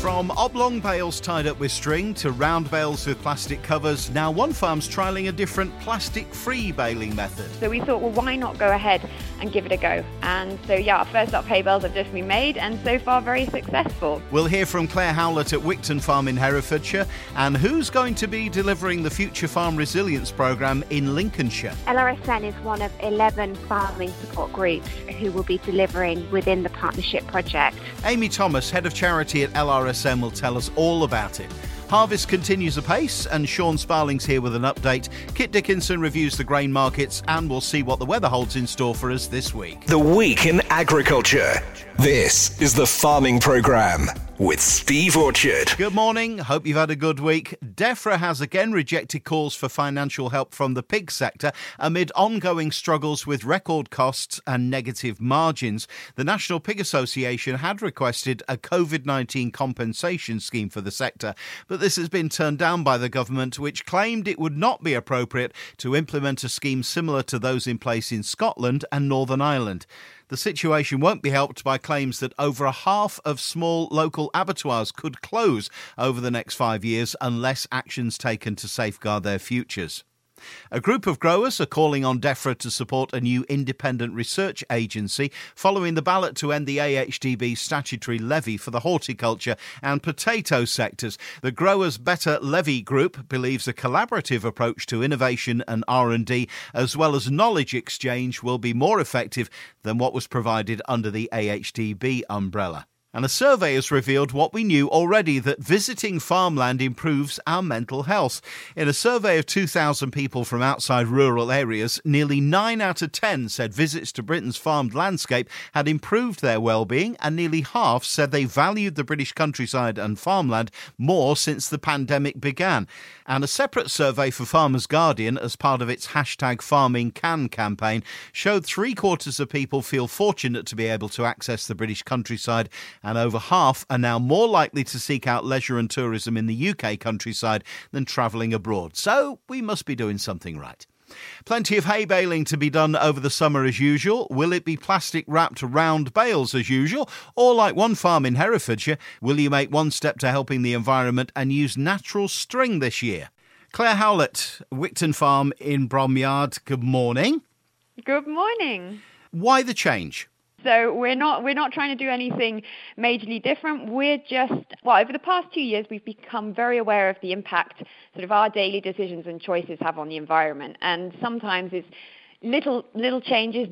From oblong bales tied up with string to round bales with plastic covers, now one farm's trialling a different plastic free baling method. So we thought, well, why not go ahead and give it a go? And so, yeah, our first up hay bales have just been made and so far very successful. We'll hear from Claire Howlett at Wickton Farm in Herefordshire and who's going to be delivering the Future Farm Resilience Programme in Lincolnshire. LRSN is one of 11 farming support groups who will be delivering within the partnership project. Amy Thomas, Head of Charity at LRSN RSM will tell us all about it. Harvest continues apace, and Sean Sparling's here with an update. Kit Dickinson reviews the grain markets, and we'll see what the weather holds in store for us this week. The Week in Agriculture. This is the Farming Programme with Steve Orchard. Good morning. Hope you've had a good week. DEFRA has again rejected calls for financial help from the pig sector amid ongoing struggles with record costs and negative margins. The National Pig Association had requested a COVID 19 compensation scheme for the sector, but this has been turned down by the government, which claimed it would not be appropriate to implement a scheme similar to those in place in Scotland and Northern Ireland. The situation won't be helped by claims that over a half of small local abattoirs could close over the next five years unless actions taken to safeguard their futures. A group of growers are calling on DEFRA to support a new independent research agency following the ballot to end the AHDB statutory levy for the horticulture and potato sectors. The Growers Better Levy Group believes a collaborative approach to innovation and R&D as well as knowledge exchange will be more effective than what was provided under the AHDB umbrella. And a survey has revealed what we knew already that visiting farmland improves our mental health. In a survey of 2,000 people from outside rural areas, nearly 9 out of 10 said visits to Britain's farmed landscape had improved their well-being, and nearly half said they valued the British countryside and farmland more since the pandemic began. And a separate survey for Farmers Guardian, as part of its hashtag Farming Can campaign, showed three quarters of people feel fortunate to be able to access the British countryside and over half are now more likely to seek out leisure and tourism in the UK countryside than travelling abroad. So we must be doing something right. Plenty of hay baling to be done over the summer as usual. Will it be plastic wrapped round bales as usual? Or, like one farm in Herefordshire, will you make one step to helping the environment and use natural string this year? Claire Howlett, Wickton Farm in Bromyard, good morning. Good morning. Why the change? So we're not we're not trying to do anything majorly different. We're just well over the past two years we've become very aware of the impact sort of our daily decisions and choices have on the environment, and sometimes it's little little changes,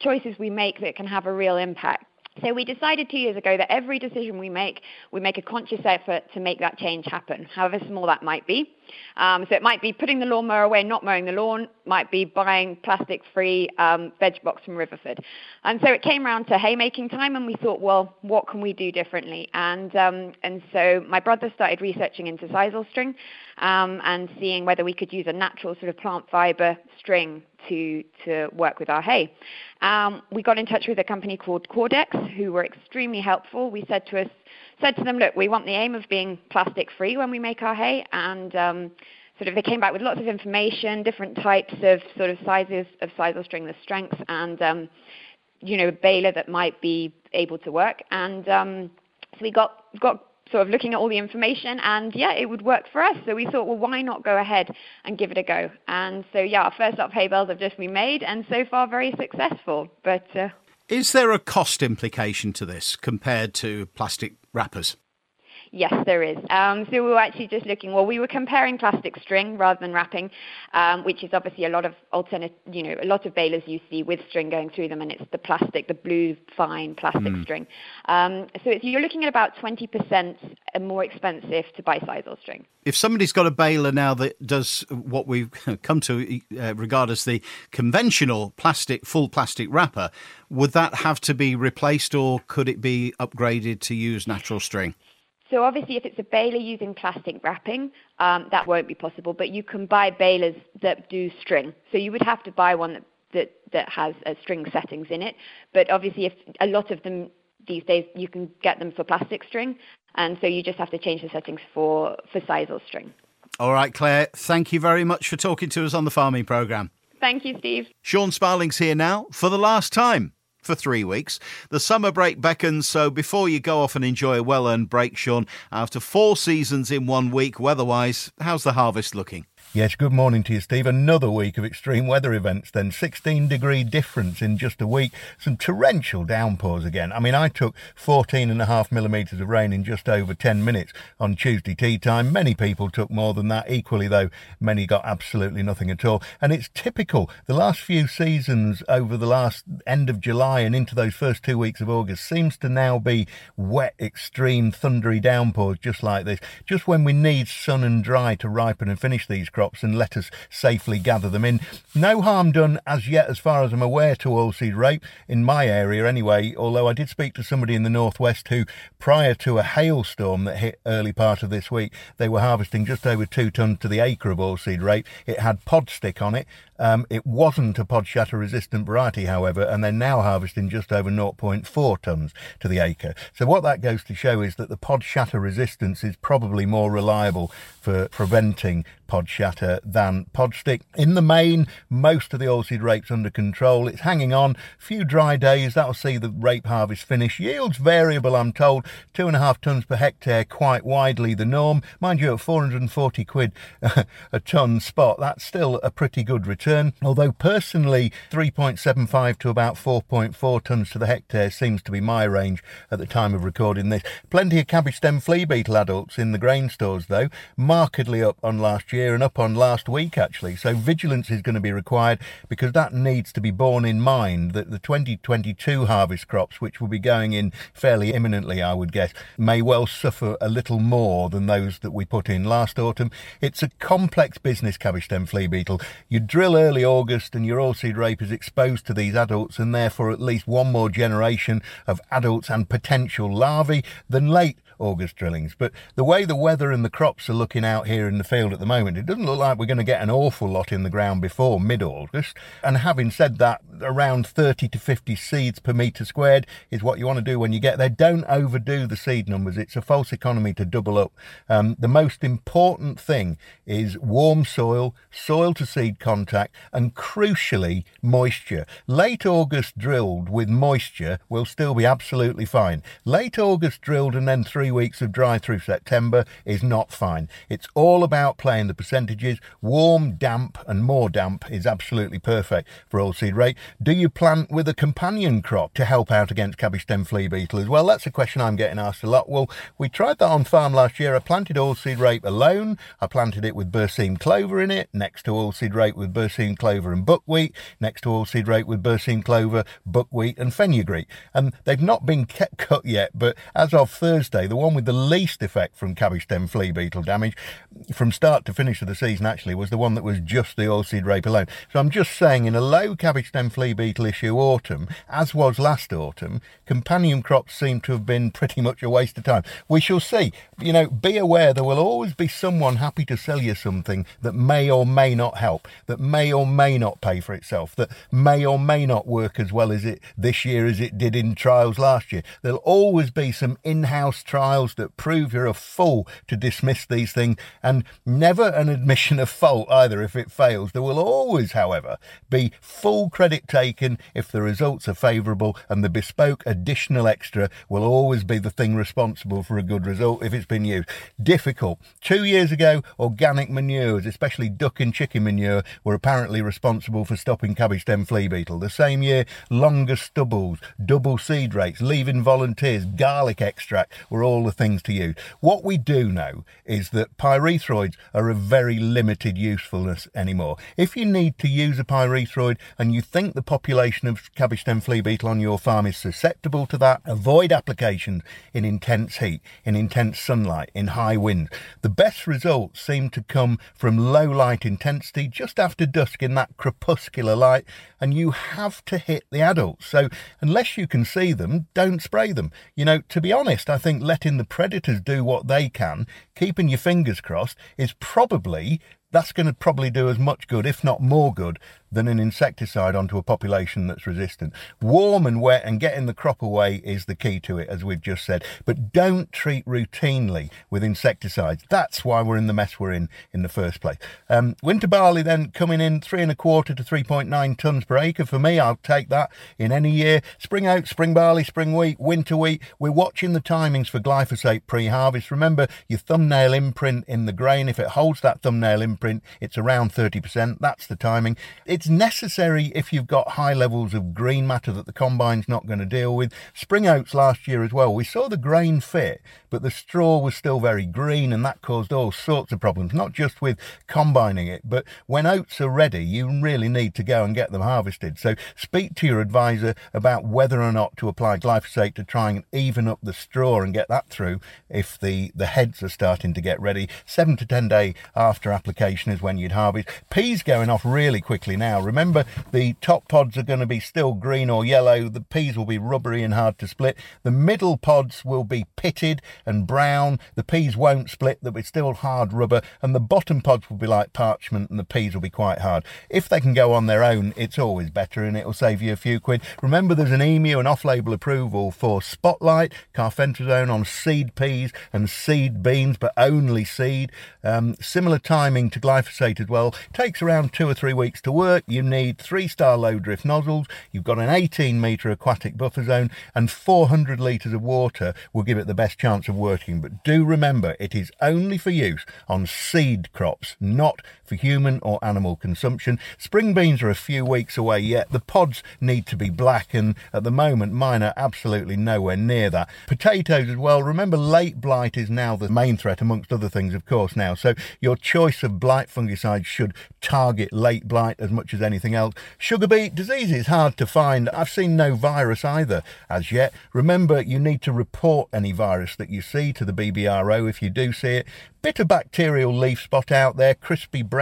choices we make that can have a real impact. So we decided two years ago that every decision we make, we make a conscious effort to make that change happen, however small that might be. Um, so it might be putting the lawnmower away, not mowing the lawn, might be buying plastic-free um, veg box from Riverford. And so it came around to haymaking time, and we thought, well, what can we do differently? And um, and so my brother started researching into sisal string um, and seeing whether we could use a natural sort of plant fiber string to to work with our hay. Um, we got in touch with a company called Cordex, who were extremely helpful. We said to us, said to them, look, we want the aim of being plastic free when we make our hay, and um, sort of they came back with lots of information, different types of sort of sizes of sisal string, the strengths, and um, you know, a baler that might be able to work. And um, so we got got sort of looking at all the information and yeah it would work for us. So we thought well why not go ahead and give it a go? And so yeah our first up hay bales have just been made and so far very successful. But uh, is there a cost implication to this compared to plastic wrappers Yes, there is. Um, so we were actually just looking. Well, we were comparing plastic string rather than wrapping, um, which is obviously a lot of alternate. You know, a lot of balers you see with string going through them, and it's the plastic, the blue fine plastic mm. string. Um, so you're looking at about 20% more expensive to buy sisal string. If somebody's got a baler now that does what we've come to uh, regard as the conventional plastic, full plastic wrapper, would that have to be replaced, or could it be upgraded to use natural string? So obviously, if it's a baler using plastic wrapping, um, that won't be possible. But you can buy balers that do string. So you would have to buy one that that, that has uh, string settings in it. But obviously, if a lot of them these days, you can get them for plastic string, and so you just have to change the settings for for sisal string. All right, Claire. Thank you very much for talking to us on the farming program. Thank you, Steve. Sean Sparling's here now for the last time. For three weeks. The summer break beckons, so before you go off and enjoy a well earned break, Sean, after four seasons in one week, weather wise, how's the harvest looking? Yes, good morning to you, Steve. Another week of extreme weather events, then 16 degree difference in just a week. Some torrential downpours again. I mean, I took 14 and a half millimetres of rain in just over 10 minutes on Tuesday tea time. Many people took more than that. Equally, though, many got absolutely nothing at all. And it's typical. The last few seasons over the last end of July and into those first two weeks of August seems to now be wet, extreme, thundery downpours just like this. Just when we need sun and dry to ripen and finish these crops crops and let us safely gather them in. No harm done as yet, as far as I'm aware, to oilseed rape in my area anyway. Although I did speak to somebody in the northwest who, prior to a hailstorm that hit early part of this week, they were harvesting just over two tonnes to the acre of oilseed rape. It had Pod-Stik on it. Um, it wasn't a pod shatter resistant variety, however, and they're now harvesting just over 0.4 tonnes to the acre. So what that goes to show is that the pod shatter resistance is probably more reliable for preventing pod shatter than Pod-Stik. In the main, most of the oilseed rape's under control. It's hanging on. A Few dry days, that'll see the rape harvest finish. Yields variable, I'm told. Two and a half tonnes per hectare, quite widely the norm. Mind you, at 440 quid a tonne spot, that's still a pretty good return. Although personally, 3.75 to about 4.4 tonnes to the hectare seems to be my range at the time of recording this. Plenty of cabbage stem flea beetle adults in the grain stores though, markedly up on last year year and up on last week, actually. So vigilance is going to be required because that needs to be borne in mind that the 2022 harvest crops, which will be going in fairly imminently, I would guess, may well suffer a little more than those that we put in last autumn. It's a complex business, cabbage stem flea beetle. You drill early August and your oilseed rape is exposed to these adults and therefore at least one more generation of adults and potential larvae than late August drillings. But the way the weather and the crops are looking out here in the field at the moment, it doesn't look like we're going to get an awful lot in the ground before mid August. And having said that, around 30 to 50 seeds per metre squared is what you want to do when you get there. Don't overdo the seed numbers. It's a false economy to double up. Um, the most important thing is warm soil, soil to seed contact, and crucially, moisture. Late August drilled with moisture will still be absolutely fine. Late August drilled and then three weeks of dry through September is not fine. It's all about playing the percentages. Warm, damp, and more damp is absolutely perfect for oilseed rape. Do you plant with a companion crop to help out against cabbage stem flea beetle as well? That's a question I'm getting asked a lot. Well, we tried that on farm last year. I planted oilseed rape alone. I planted it with berseem clover in it, next to oilseed rape with berseem clover and buckwheat, next to oilseed rape with berseem clover, buckwheat, and fenugreek. And they've not been cut yet, but as of Thursday, the one with the least effect from cabbage stem flea beetle damage from start to finish of the season actually was the one that was just the oilseed rape alone. So I'm just saying in a low cabbage stem flea beetle issue autumn, as was last autumn, companion crops seem to have been pretty much a waste of time. We shall see. You know, be aware there will always be someone happy to sell you something that may or may not help, that may or may not pay for itself, that may or may not work as well as it this year as it did in trials last year. There'll always be some in-house trials that prove you're a fool to dismiss these things, and never an admission of fault either if it fails. There will always, however, be full credit taken if the results are favourable, and the bespoke additional extra will always be the thing responsible for a good result if it's been used. Difficult. Two years ago, organic manures, especially duck and chicken manure, were apparently responsible for stopping cabbage stem flea beetle. The same year, longer stubbles, double seed rates, leaving volunteers, garlic extract were all all the things to use. What we do know is that pyrethroids are of very limited usefulness anymore. If you need to use a pyrethroid and you think the population of cabbage stem flea beetle on your farm is susceptible to that, avoid applications in intense heat, in intense sunlight, in high winds. The best results seem to come from low light intensity just after dusk in that crepuscular light, and you have to hit the adults. So unless you can see them, don't spray them. You know, to be honest, I think let letting the predators do what they can, keeping your fingers crossed, is probably that's going to probably do as much good, if not more good, than an insecticide onto a population that's resistant. Warm and wet and getting the crop away is the key to it, as we've just said. But don't treat routinely with insecticides. That's why we're in the mess we're in in the first place. Um, winter barley then coming in three and a quarter to 3.9 tonnes per acre. For me, I'll take that in any year. Spring oats, spring barley, spring wheat, winter wheat. We're watching the timings for glyphosate pre-harvest. Remember your thumbnail imprint in the grain. If it holds that thumbnail imprint, it's around 30%. That's the timing. It's necessary if you've got high levels of green matter that the combine's not going to deal with. Spring oats last year as well. We saw the grain fit, but the straw was still very green and that caused all sorts of problems, not just with combining it, but when oats are ready, you really need to go and get them harvested. So speak to your advisor about whether or not to apply glyphosate to try and even up the straw and get that through if the, the heads are starting to get ready. Seven to ten day after application is when you'd harvest. Peas going off really quickly now. Remember, the top pods are going to be still green or yellow. The peas will be rubbery and hard to split. The middle pods will be pitted and brown. The peas won't split. They'll be still hard rubber. And the bottom pods will be like parchment and the peas will be quite hard. If they can go on their own, it's always better and it'll save you a few quid. Remember, there's an EAMU and off-label approval for Spotlight, carfentrazone on seed peas and seed beans, but only seed. Um, similar timing to glyphosate as well. Takes around two or three weeks to work. You need three-star low drift nozzles. You've got an 18 metre aquatic buffer zone and 400 litres of water will give it the best chance of working. But do remember, it is only for use on seed crops, not for human or animal consumption. Spring beans are a few weeks away yet. The pods need to be black, and at the moment, mine are absolutely nowhere near that. Potatoes as well. Remember, late blight is now the main threat, amongst other things, of course, now. So your choice of blight fungicide should target late blight as much as anything else. Sugar beet disease is hard to find. I've seen no virus either as yet. Remember, you need to report any virus that you see to the BBRO if you do see it. Bit of bacterial leaf spot out there, crispy brown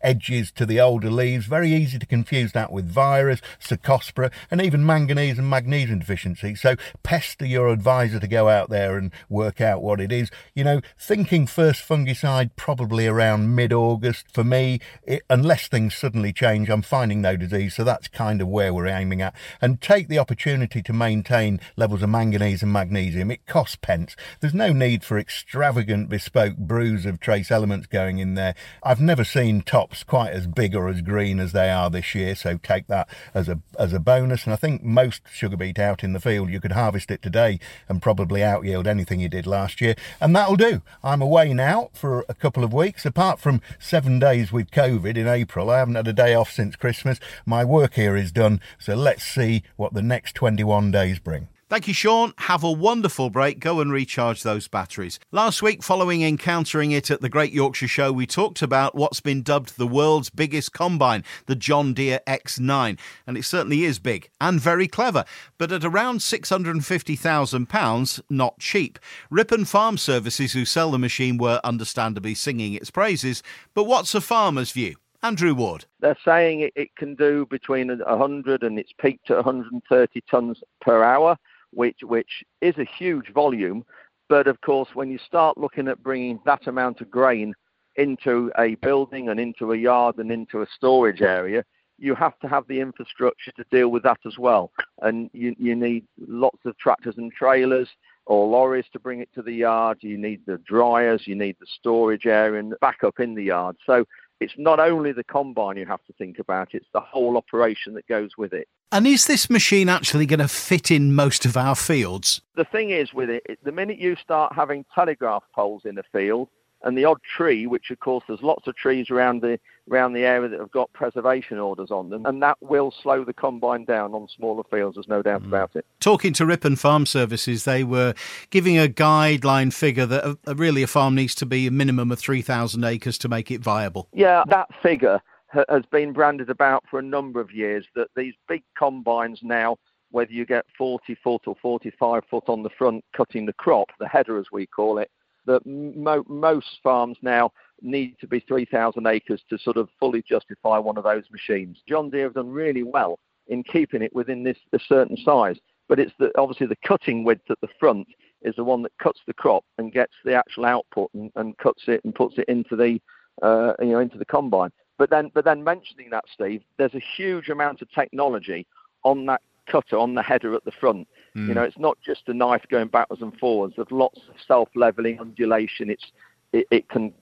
edges to the older leaves. Very easy to confuse that with virus, cercospora, and even manganese and magnesium deficiency. So pester your advisor to go out there and work out what it is. You know, thinking first fungicide probably around mid-August. For me, it, unless things suddenly change, I'm finding no disease. So that's kind of where we're aiming at. And take the opportunity to maintain levels of manganese and magnesium. It costs pence. There's no need for extravagant bespoke brews of trace elements going in there. I've never seen tops quite as big or as green as they are this year, so take that as a as a bonus. And I think most sugar beet out in the field, you could harvest it today and probably out yield anything you did last year, and that'll do. I'm away now for a couple of weeks. Apart from seven days with COVID in April, I haven't had a day off since Christmas. My work here is done, so let's see what the next 21 days bring. Thank you, Sean. Have a wonderful break. Go and recharge those batteries. Last week, following encountering it at the Great Yorkshire Show, we talked about what's been dubbed the world's biggest combine, the John Deere X9. And it certainly is big and very clever, but at around £650,000, not cheap. Ripon Farm Services, who sell the machine, were understandably singing its praises. But what's a farmer's view? Andrew Ward. They're saying it, it can do between 100 and it's peaked at 130 tonnes per hour which which is a huge volume. But of course, when you start looking at bringing that amount of grain into a building and into a yard and into a storage area, you have to have the infrastructure to deal with that as well. And you, you need lots of tractors and trailers or lorries to bring it to the yard. You need the dryers, you need the storage area and backup in the yard. So it's not only the combine you have to think about, it's the whole operation that goes with it. And is this machine actually going to fit in most of our fields? The thing is with it, the minute you start having telegraph poles in a field, and the odd tree, which of course there's lots of trees around the around the area that have got preservation orders on them, and that will slow the combine down on smaller fields. There's no doubt mm. about it. Talking to Ripon Farm Services, they were giving a guideline figure that a, a really a farm needs to be a minimum of three thousand acres to make it viable. Yeah, that figure ha- has been branded about for a number of years. That these big combines now whether you get 40 foot or 45 foot on the front cutting the crop, the header as we call it, that mo- most farms now need to be 3,000 acres to sort of fully justify one of those machines. John Deere have done really well in keeping it within this a certain size, but it's the, obviously the cutting width at the front is the one that cuts the crop and gets the actual output and, and cuts it and puts it into the uh, you know into the combine. But then, but then mentioning that, Steve, there's a huge amount of technology on that cutter, on the header at the front. Mm. You know, it's not just a knife going backwards and forwards. There's lots of self-leveling undulation. It's it, it can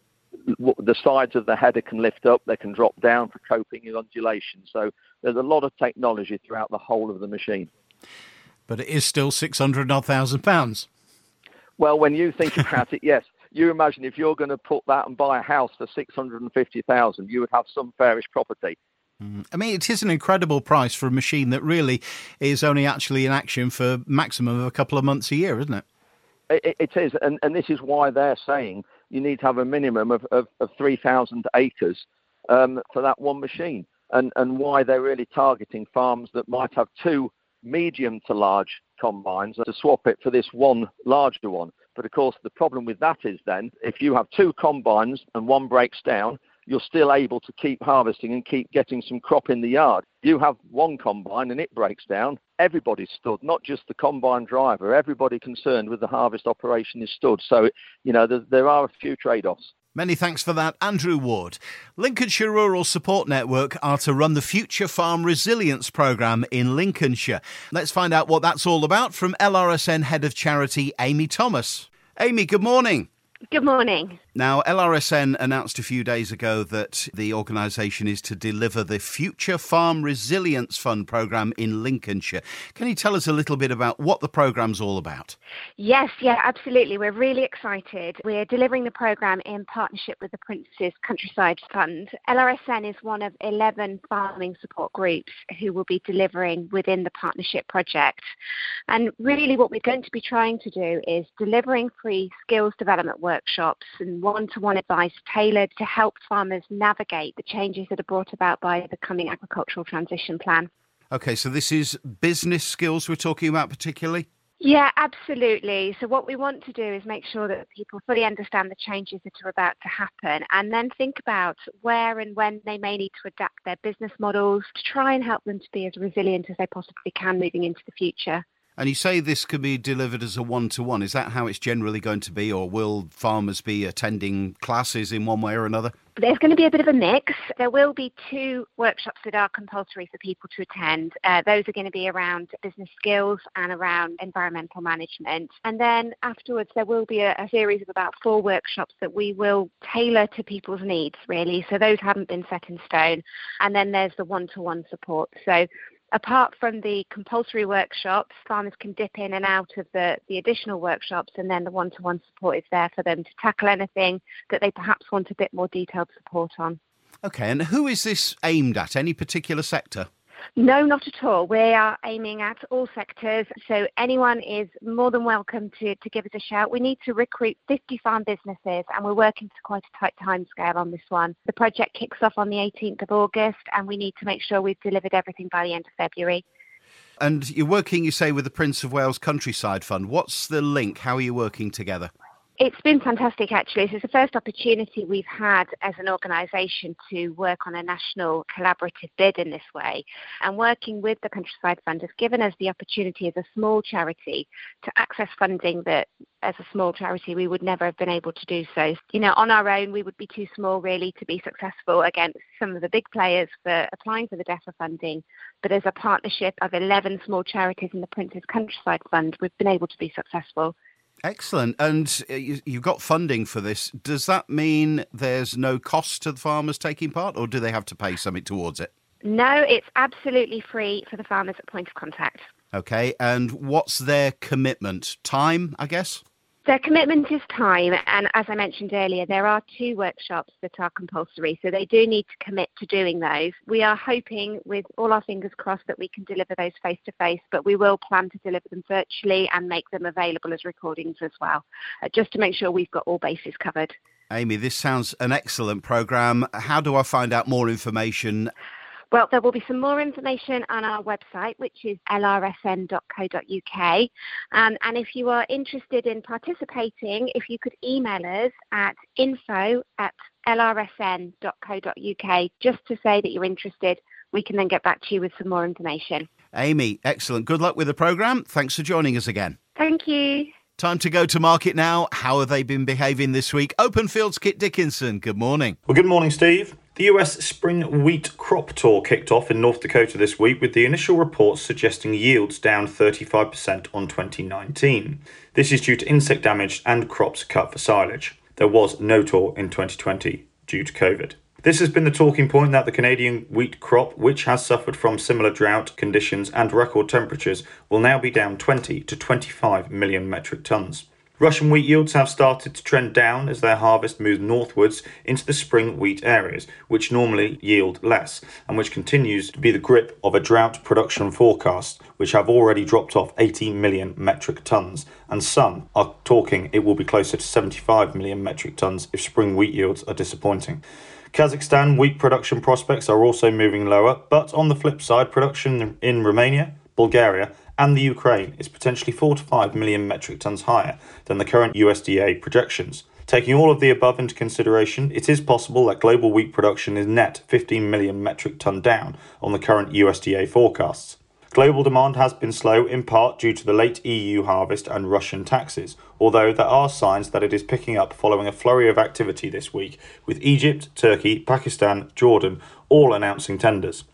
the sides of the header can lift up, they can drop down for coping with undulation. So there's a lot of technology throughout the whole of the machine. But it is still six hundred odd thousand pounds. Well, when you think about it, yes. You imagine if you're going to put that and buy a house for six hundred and fifty thousand, you would have some fairish property. Mm. I mean, it is an incredible price for a machine that really is only actually in action for maximum of a couple of months a year, isn't it? It, it is, and, and this is why they're saying you need to have a minimum of, of, of 3,000 acres um, for that one machine, and, and why they're really targeting farms that might have two medium to large combines to swap it for this one larger one. But of course, the problem with that is then if you have two combines and one breaks down, you're still able to keep harvesting and keep getting some crop in the yard. You have one combine and it breaks down, everybody's stood, not just the combine driver. Everybody concerned with the harvest operation is stood. So, you know, there, there are a few trade offs. Many thanks for that, Andrew Ward. Lincolnshire Rural Support Network are to run the Future Farm Resilience Programme in Lincolnshire. Let's find out what that's all about from LRSN Head of Charity, Amy Thomas. Amy, good morning. Good morning. Now, LRSN announced a few days ago that the organisation is to deliver the Future Farm Resilience Fund programme in Lincolnshire. Can you tell us a little bit about what the programme's all about? Yes, yeah, absolutely. We're really excited. We're delivering the programme in partnership with the Prince's Countryside Fund. LRSN is one of 11 farming support groups who will be delivering within the partnership project. And really, what we're going to be trying to do is delivering free skills development workshops and one to one advice tailored to help farmers navigate the changes that are brought about by the coming agricultural transition plan. Okay, so this is business skills we're talking about particularly? Yeah, absolutely. So, what we want to do is make sure that people fully understand the changes that are about to happen and then think about where and when they may need to adapt their business models to try and help them to be as resilient as they possibly can moving into the future. And you say this could be delivered as a one to one. Is that how it's generally going to be, or will farmers be attending classes in one way or another? There's going to be a bit of a mix. There will be two workshops that are compulsory for people to attend. Uh, those are going to be around business skills and around environmental management. And then afterwards, there will be a, a series of about four workshops that we will tailor to people's needs, really. So those haven't been set in stone. And then there's the one to one support. So apart from the compulsory workshops, farmers can dip in and out of the, the additional workshops, and then the one to one support is there for them to tackle anything that they perhaps want a bit more detailed support on. Okay, and who is this aimed at? Any particular sector? No, not at all. We are aiming at all sectors, so anyone is more than welcome to, to give us a shout. We need to recruit 50 farm businesses, and we're working to quite a tight timescale on this one. The project kicks off on the 18th of August, and we need to make sure we've delivered everything by the end of February. And you're working, you say, with the Prince of Wales Countryside Fund. What's the link? How are you working together? It's been fantastic, actually. This is the first opportunity we've had as an organisation to work on a national collaborative bid in this way. And working with the Countryside Fund has given us the opportunity as a small charity to access funding that, as a small charity, we would never have been able to do so. You know, on our own, we would be too small really to be successful against some of the big players for applying for the DEFRA funding. But as a partnership of 11 small charities in the Prince's Countryside Fund, we've been able to be successful. Excellent. And uh, you've got funding for this. Does that mean there's no cost to the farmers taking part, or do they have to pay something towards it? No, it's absolutely free for the farmers at point of contact. Okay. And what's their commitment? Time, I guess? Their commitment is time, and as I mentioned earlier, there are two workshops that are compulsory, so they do need to commit to doing those. We are hoping, with all our fingers crossed, that we can deliver those face to face, but we will plan to deliver them virtually and make them available as recordings as well, uh, just to make sure we've got all bases covered. Amy, this sounds an excellent programme. How do I find out more information? Well, there will be some more information on our website, which is lrsn.co.uk. Um, and if you are interested in participating, if you could email us at info at lrsn.co.uk just to say that you're interested, we can then get back to you with some more information. Amy, excellent. Good luck with the programme. Thanks for joining us again. Thank you. Time to go to market now. How have they been behaving this week? Openfield's Kit Dickinson, good morning. Well, good morning, Steve. The US spring wheat crop tour kicked off in North Dakota this week with the initial reports suggesting yields down 35% on 2019. This is due to insect damage and crops cut for silage. There was no tour in 2020 due to COVID. This has been the talking point that the Canadian wheat crop, which has suffered from similar drought conditions and record temperatures, will now be down 20 to 25 million metric tonnes. Russian wheat yields have started to trend down as their harvest moves northwards into the spring wheat areas, which normally yield less, and which continues to be the grip of a drought production forecast, which have already dropped off 80 million metric tonnes, and some are talking it will be closer to 75 million metric tonnes if spring wheat yields are disappointing. Kazakhstan wheat production prospects are also moving lower, but on the flip side, production in Romania, Bulgaria, and the Ukraine is potentially 4 to 5 million metric tons higher than the current USDA projections. Taking all of the above into consideration, it is possible that global wheat production is net 15 million metric ton down on the current USDA forecasts. Global demand has been slow in part due to the late EU harvest and Russian taxes, although there are signs that it is picking up following a flurry of activity this week, with Egypt, Turkey, Pakistan, Jordan all announcing tenders.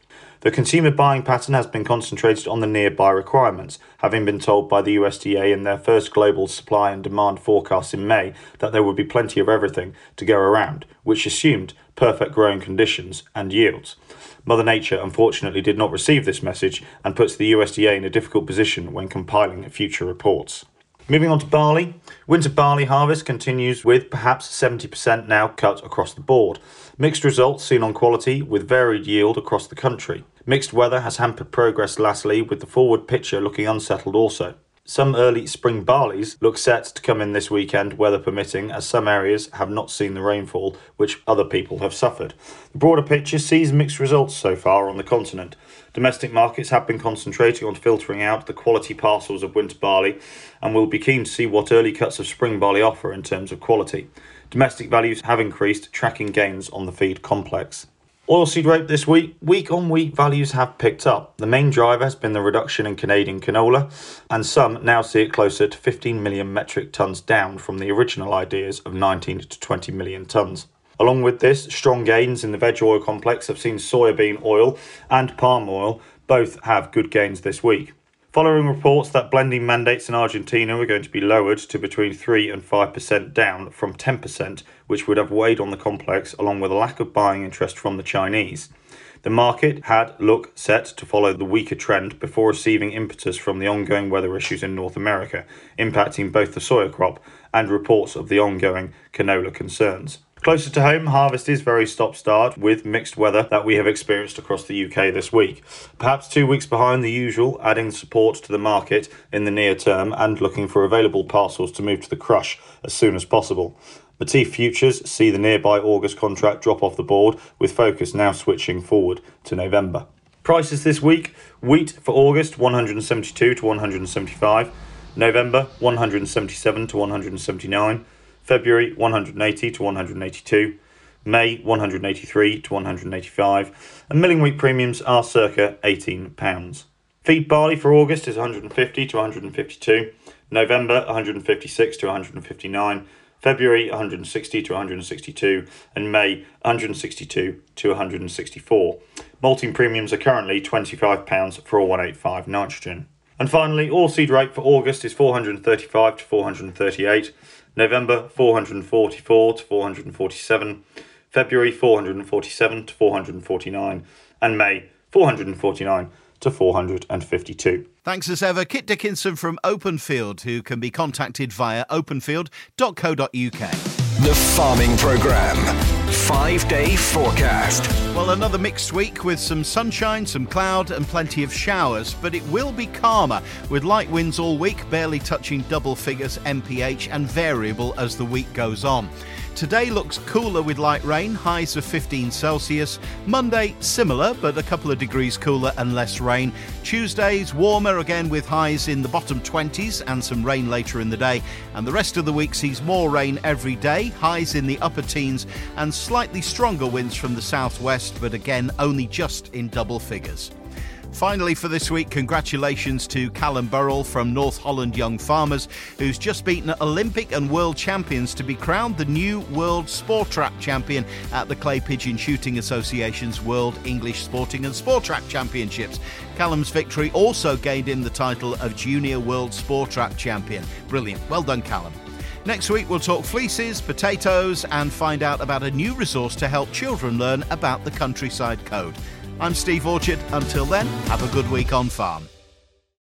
The consumer buying pattern has been concentrated on the nearby requirements, having been told by the USDA in their first global supply and demand forecast in May that there would be plenty of everything to go around, which assumed perfect growing conditions and yields. Mother Nature unfortunately did not receive this message and puts the USDA in a difficult position when compiling future reports. Moving on to barley. Winter barley harvest continues with perhaps 70% now cut across the board. Mixed results seen on quality with varied yield across the country. Mixed weather has hampered progress lastly, with the forward picture looking unsettled also. Some early spring barleys look set to come in this weekend, weather permitting, as some areas have not seen the rainfall which other people have suffered. The broader picture sees mixed results so far on the continent. Domestic markets have been concentrating on filtering out the quality parcels of winter barley, and we'll be keen to see what early cuts of spring barley offer in terms of quality. Domestic values have increased, tracking gains on the feed complex. Oilseed rape this week, week on week values have picked up. The main driver has been the reduction in Canadian canola, and some now see it closer to 15 million metric tonnes down from the original ideas of 19 to 20 million tonnes. Along with this, strong gains in the veg oil complex have seen soybean oil and palm oil both have good gains this week. Following reports that blending mandates in Argentina are going to be lowered to between 3 and 5% down from 10%, which would have weighed on the complex, along with a lack of buying interest from the Chinese. The market had look set to follow the weaker trend before receiving impetus from the ongoing weather issues in North America, impacting both the soya crop and reports of the ongoing canola concerns. Closer to home, harvest is very stop start with mixed weather that we have experienced across the UK this week. Perhaps two weeks behind the usual, adding support to the market in the near term and looking for available parcels to move to the crush as soon as possible. Matif futures see the nearby August contract drop off the board, with focus now switching forward to November. Prices this week wheat for August 172 to 175, November 177 to 179. February 180 to 182, May 183 to 185, and milling wheat premiums are circa £18. Feed barley for August is 150 to 152, November 156 to 159, February 160 to 162, and May 162 to 164. Malting premiums are currently £25 for 185 nitrogen. And finally, oilseed rape for August is 435 to 438, November 444 to 447, February 447 to 449, and May 449 to 452. Thanks as ever, Kit Dickinson from Openfield, who can be contacted via openfield.co.uk. The Farming Programme. Five day forecast. Well, another mixed week with some sunshine, some cloud, and plenty of showers, but it will be calmer with light winds all week, barely touching double figures MPH, and variable as the week goes on. Today looks cooler with light rain, highs of 15 Celsius. Monday, similar, but a couple of degrees cooler and less rain. Tuesday's warmer again with highs in the bottom 20s and some rain later in the day. And the rest of the week sees more rain every day, highs in the upper teens, and slightly stronger winds from the southwest, but again only just in double figures. Finally, for this week, congratulations to Callum Burrell from North Holland Young Farmers, who's just beaten Olympic and world champions to be crowned the new World Sport Trap champion at the Clay Pigeon Shooting Association's World English Sporting and Sport Trap Championships. Callum's victory also gained him the title of Junior World Sport Trap champion. Brilliant. Well done, Callum. Next week, we'll talk fleeces, potatoes, and find out about a new resource to help children learn about the countryside code. I'm Steve Orchard. Until then, have a good week on farm.